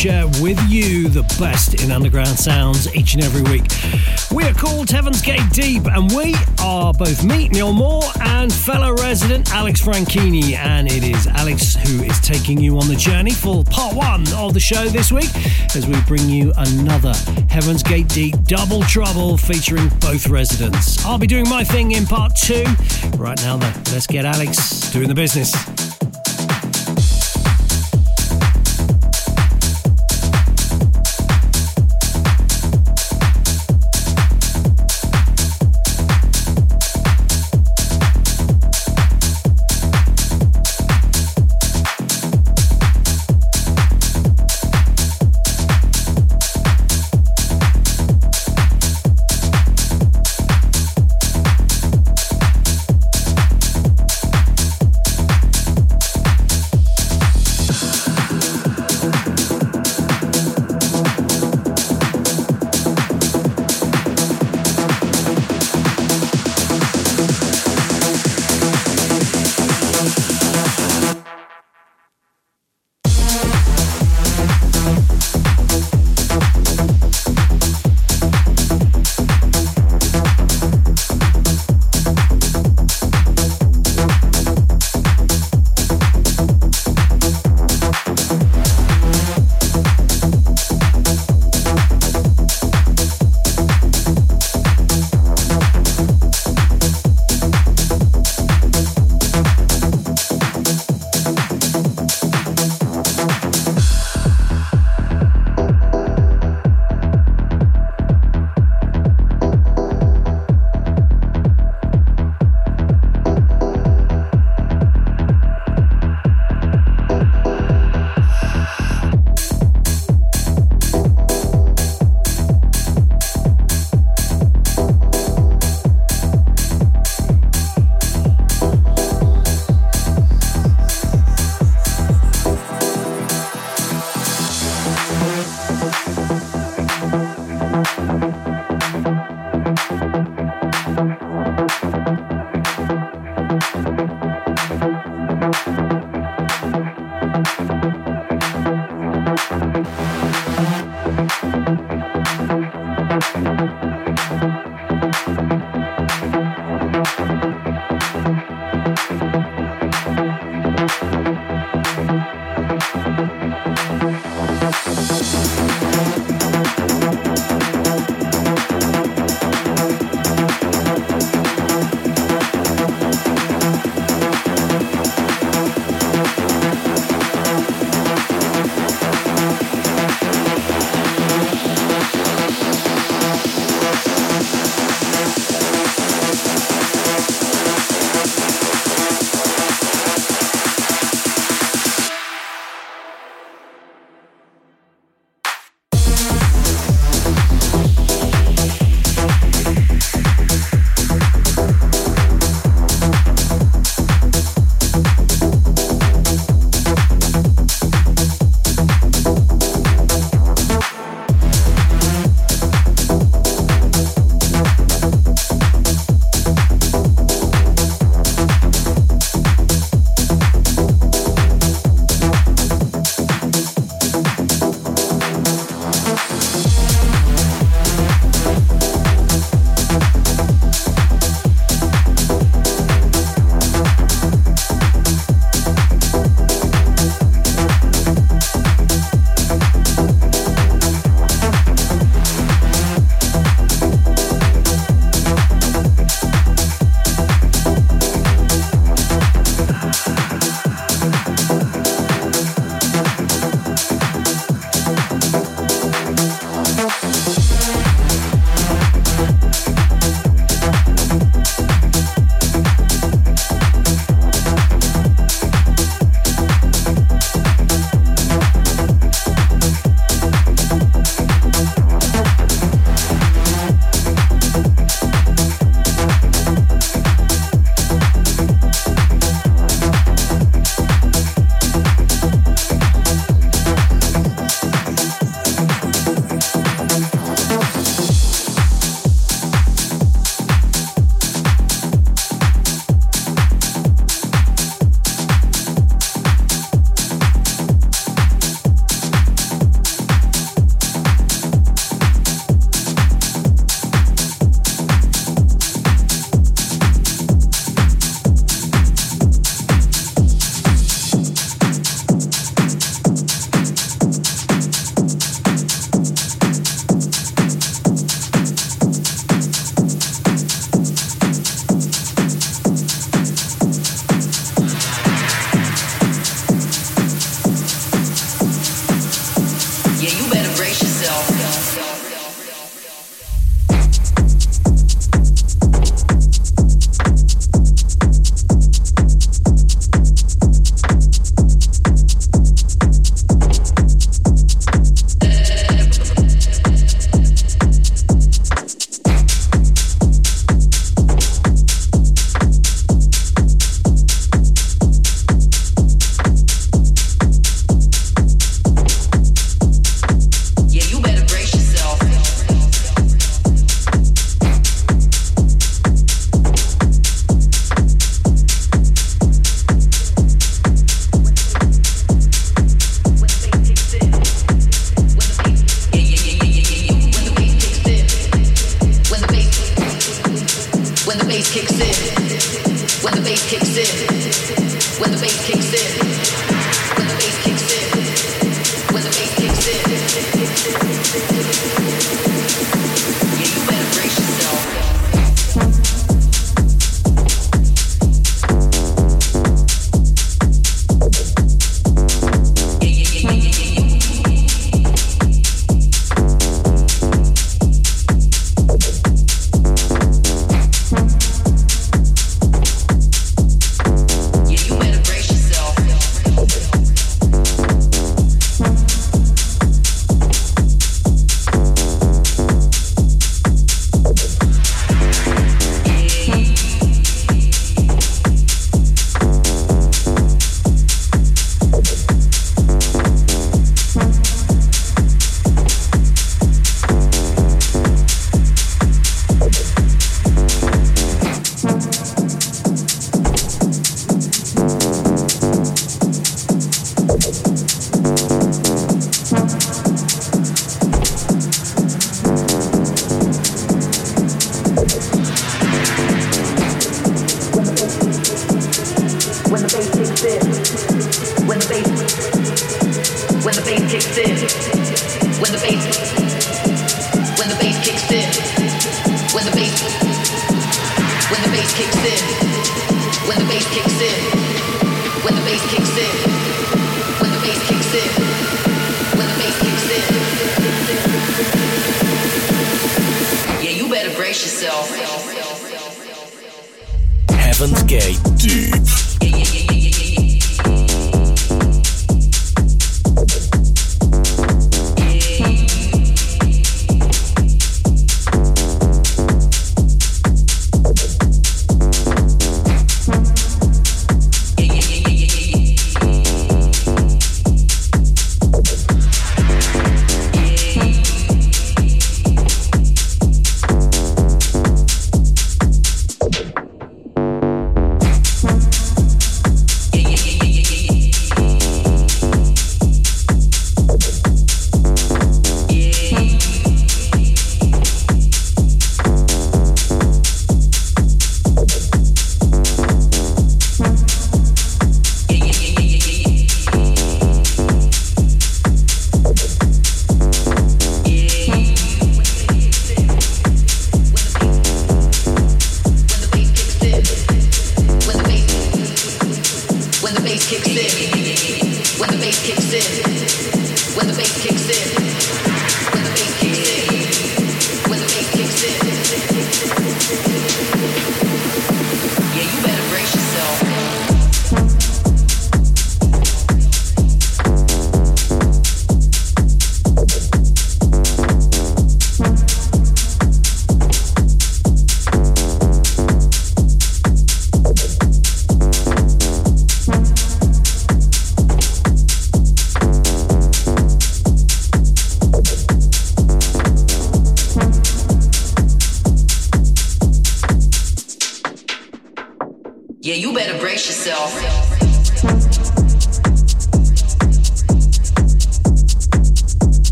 Share with you the best in underground sounds each and every week. We are called Heaven's Gate Deep, and we are both me, Neil Moore, and fellow resident Alex Franchini. And it is Alex who is taking you on the journey for part one of the show this week as we bring you another Heaven's Gate Deep double trouble featuring both residents. I'll be doing my thing in part two. Right now, though, let's get Alex doing the business.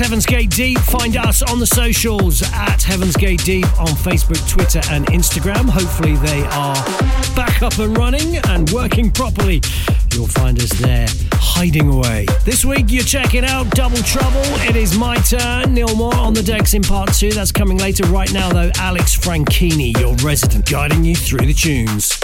Is Heaven's Gate Deep. Find us on the socials at Heaven's Gate Deep on Facebook, Twitter, and Instagram. Hopefully, they are back up and running and working properly. You'll find us there, hiding away. This week, you're checking out Double Trouble. It is my turn. Neil Moore on the decks in part two. That's coming later. Right now, though, Alex Franchini, your resident, guiding you through the tunes.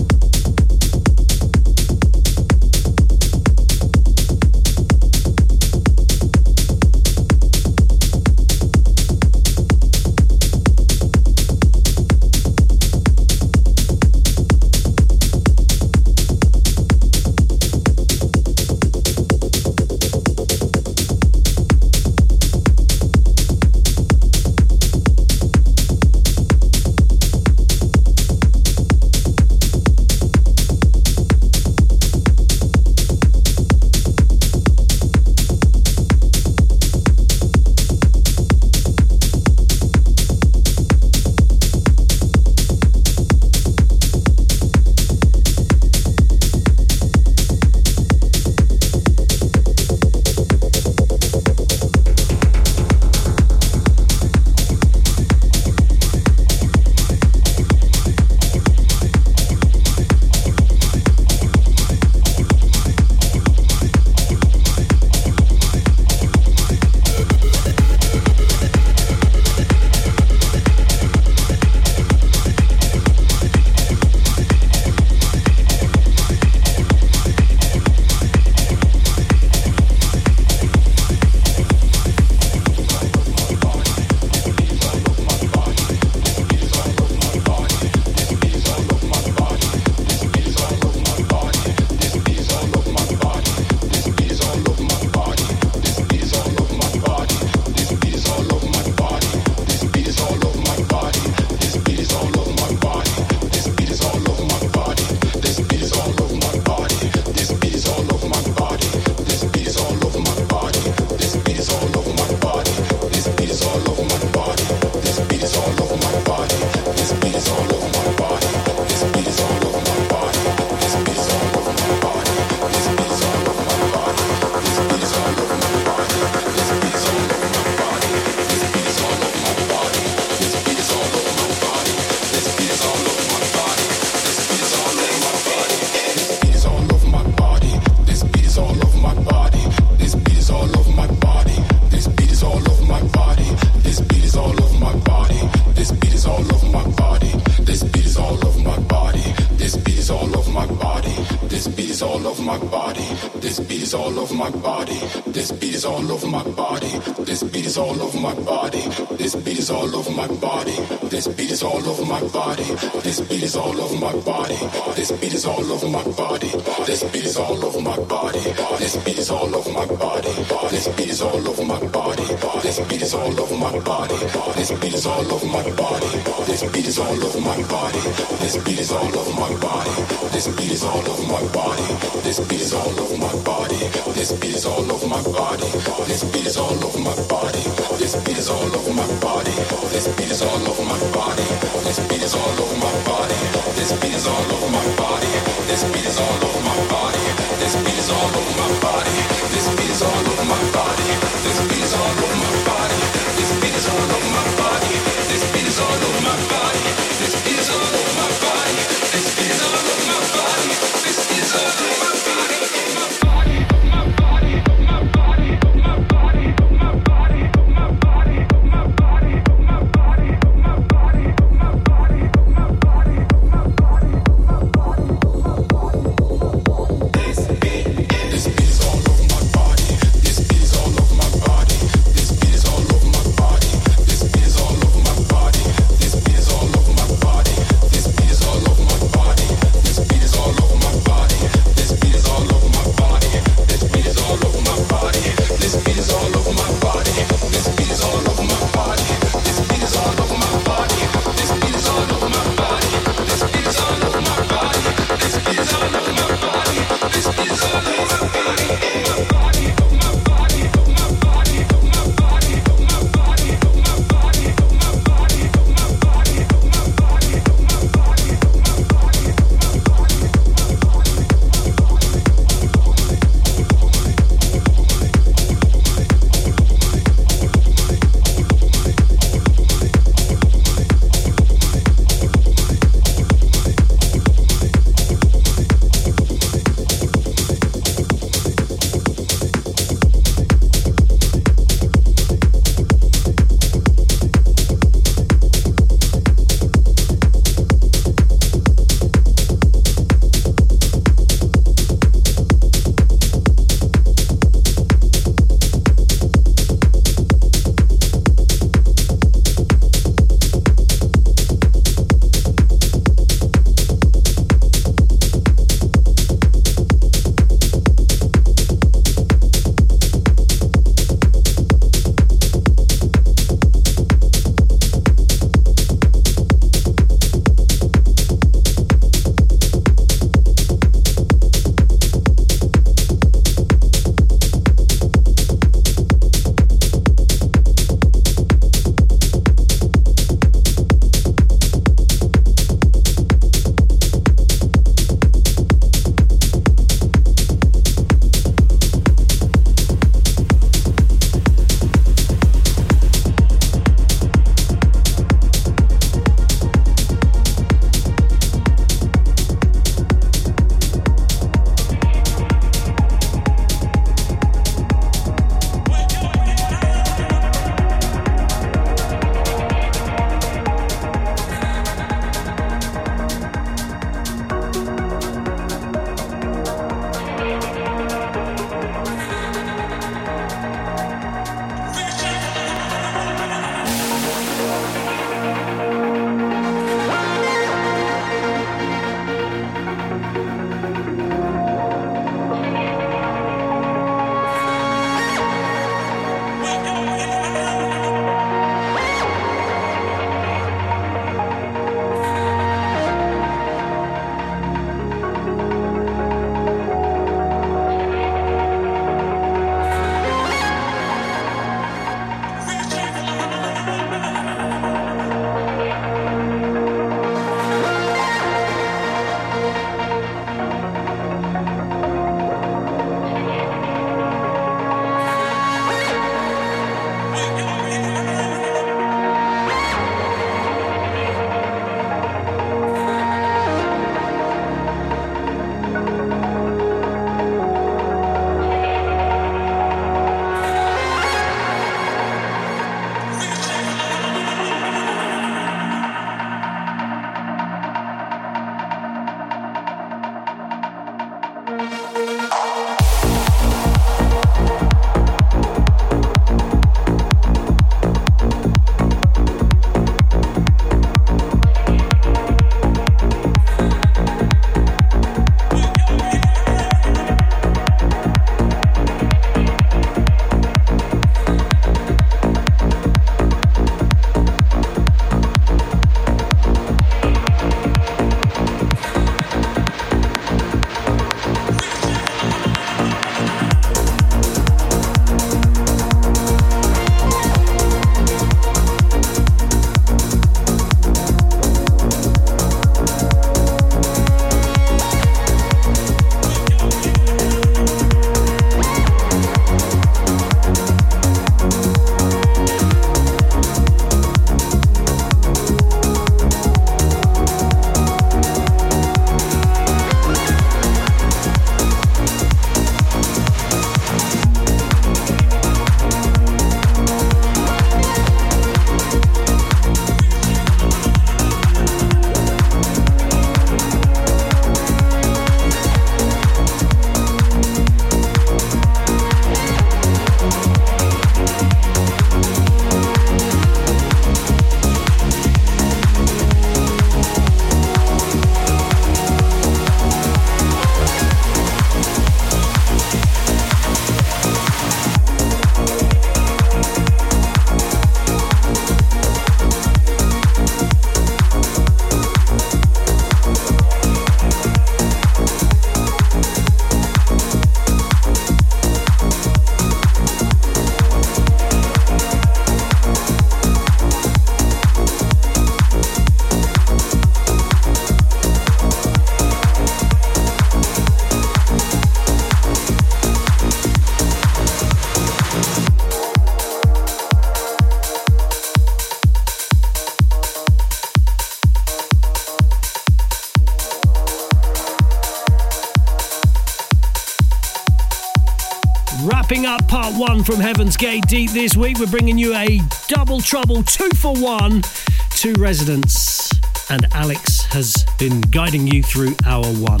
Up part one from Heaven's Gate Deep this week. We're bringing you a double trouble, two for one, two residents. And Alex has been guiding you through hour one.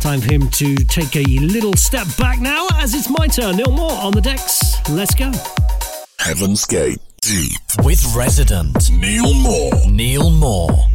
Time for him to take a little step back now, as it's my turn. Neil Moore on the decks. Let's go. Heaven's Gate Deep. With resident Neil Moore. Neil Moore.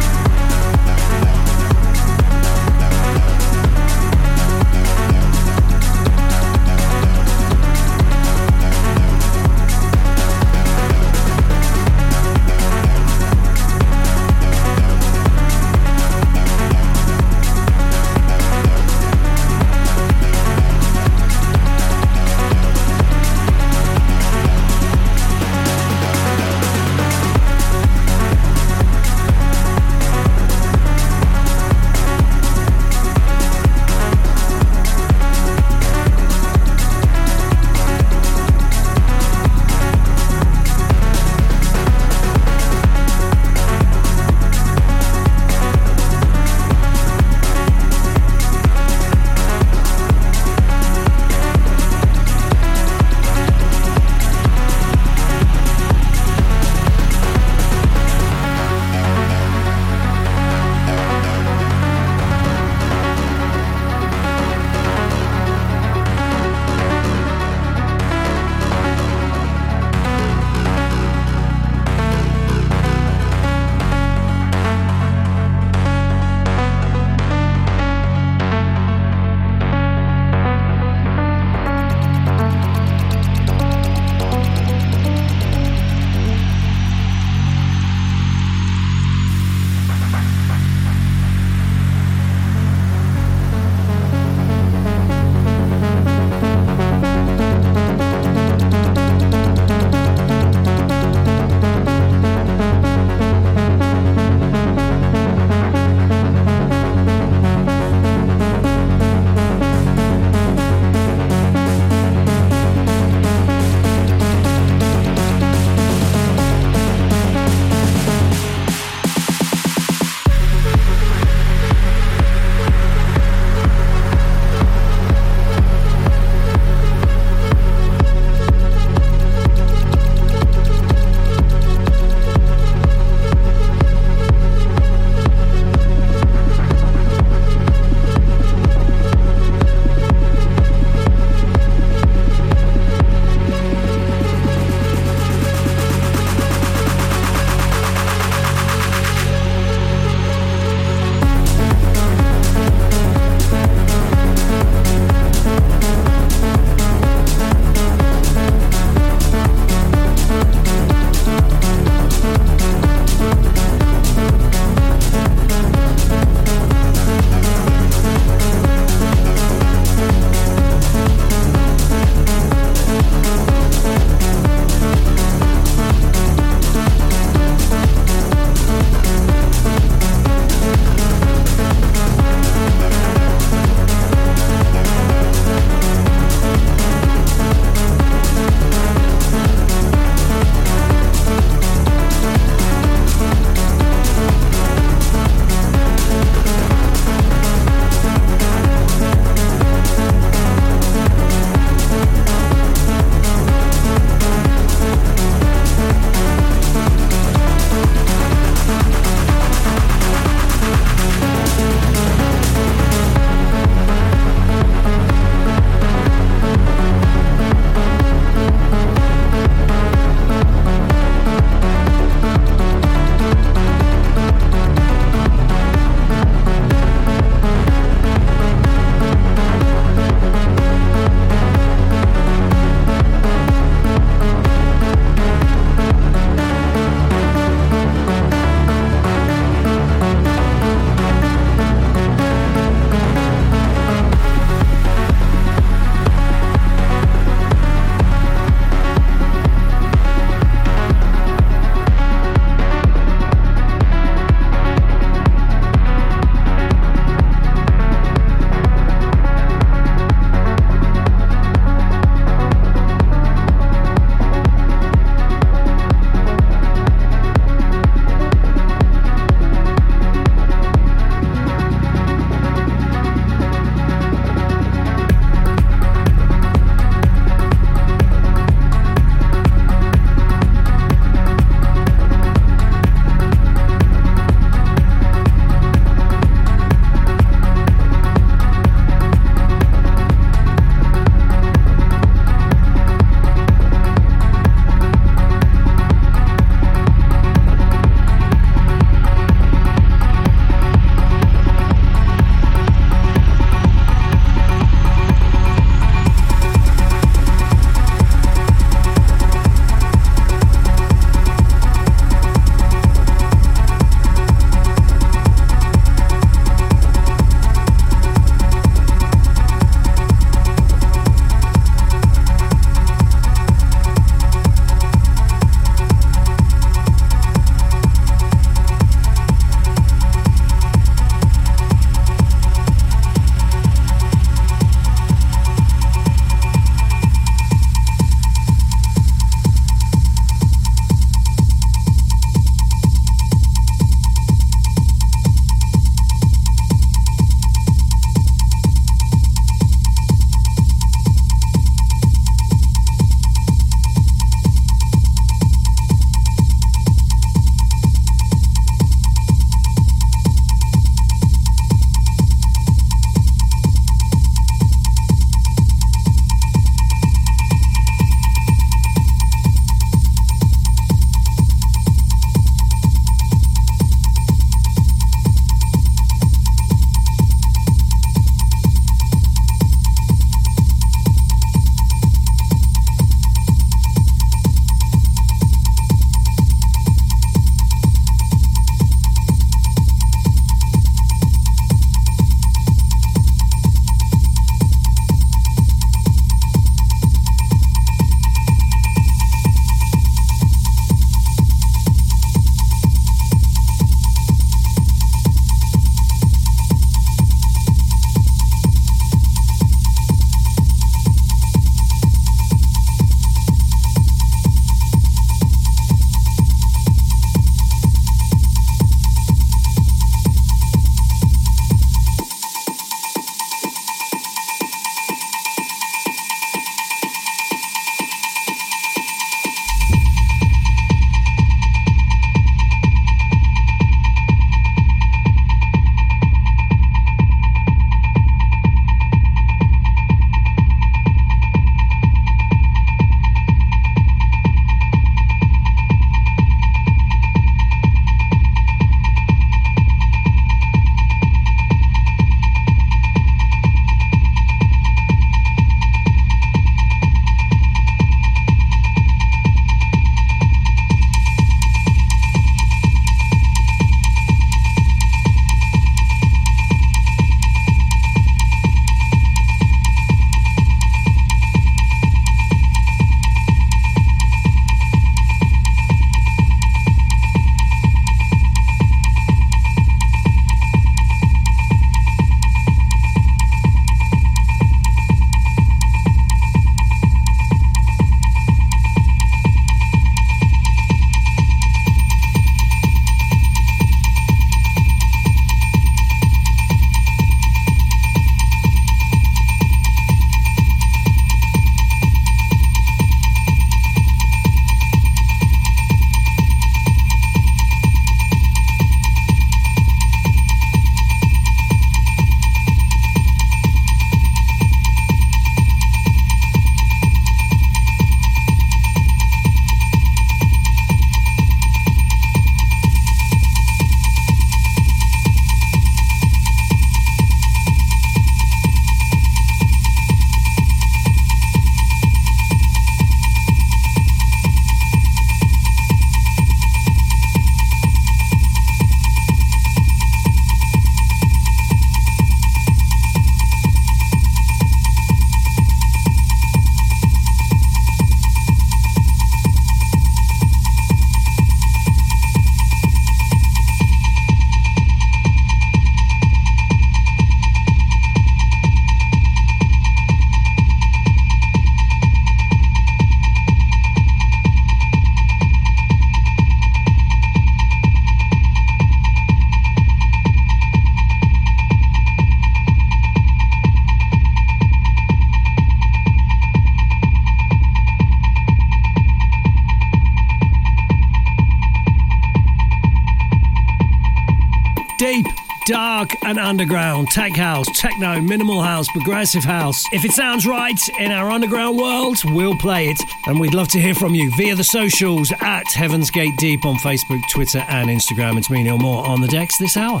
Underground, tech house, techno, minimal house, progressive house. If it sounds right in our underground world, we'll play it. And we'd love to hear from you via the socials at Heaven's Gate Deep on Facebook, Twitter, and Instagram. It's me, Neil Moore, on the decks this hour.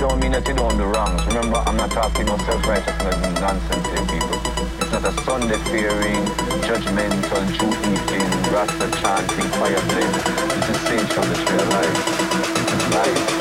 don't mean that you don't do wrongs. Remember, I'm not talking about self-righteousness and nonsense here, people. It's not a Sunday-fearing, judgmental, Jew-eating, Rasta chanting, fire blade. This is sage from the tree of life. Life.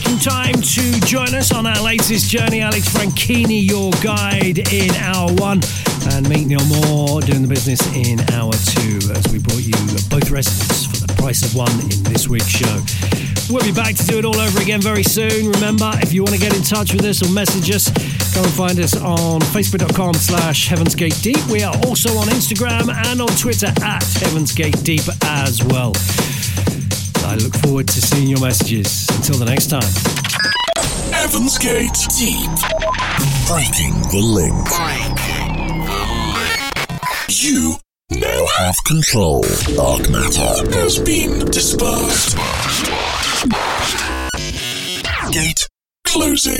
Taking time to join us on our latest journey. Alex Franchini, your guide in hour one, and meet Neil Moore doing the business in hour two as we brought you both residents for the price of one in this week's show. We'll be back to do it all over again very soon. Remember, if you want to get in touch with us or message us, go and find us on facebook.com slash Heavensgate Deep. We are also on Instagram and on Twitter at Heavensgate Deep as well. I look forward to seeing your messages. Until the next time. Heavensgate Deep. Breaking the link. You now have control. Dark matter has been dispersed. Gate closing.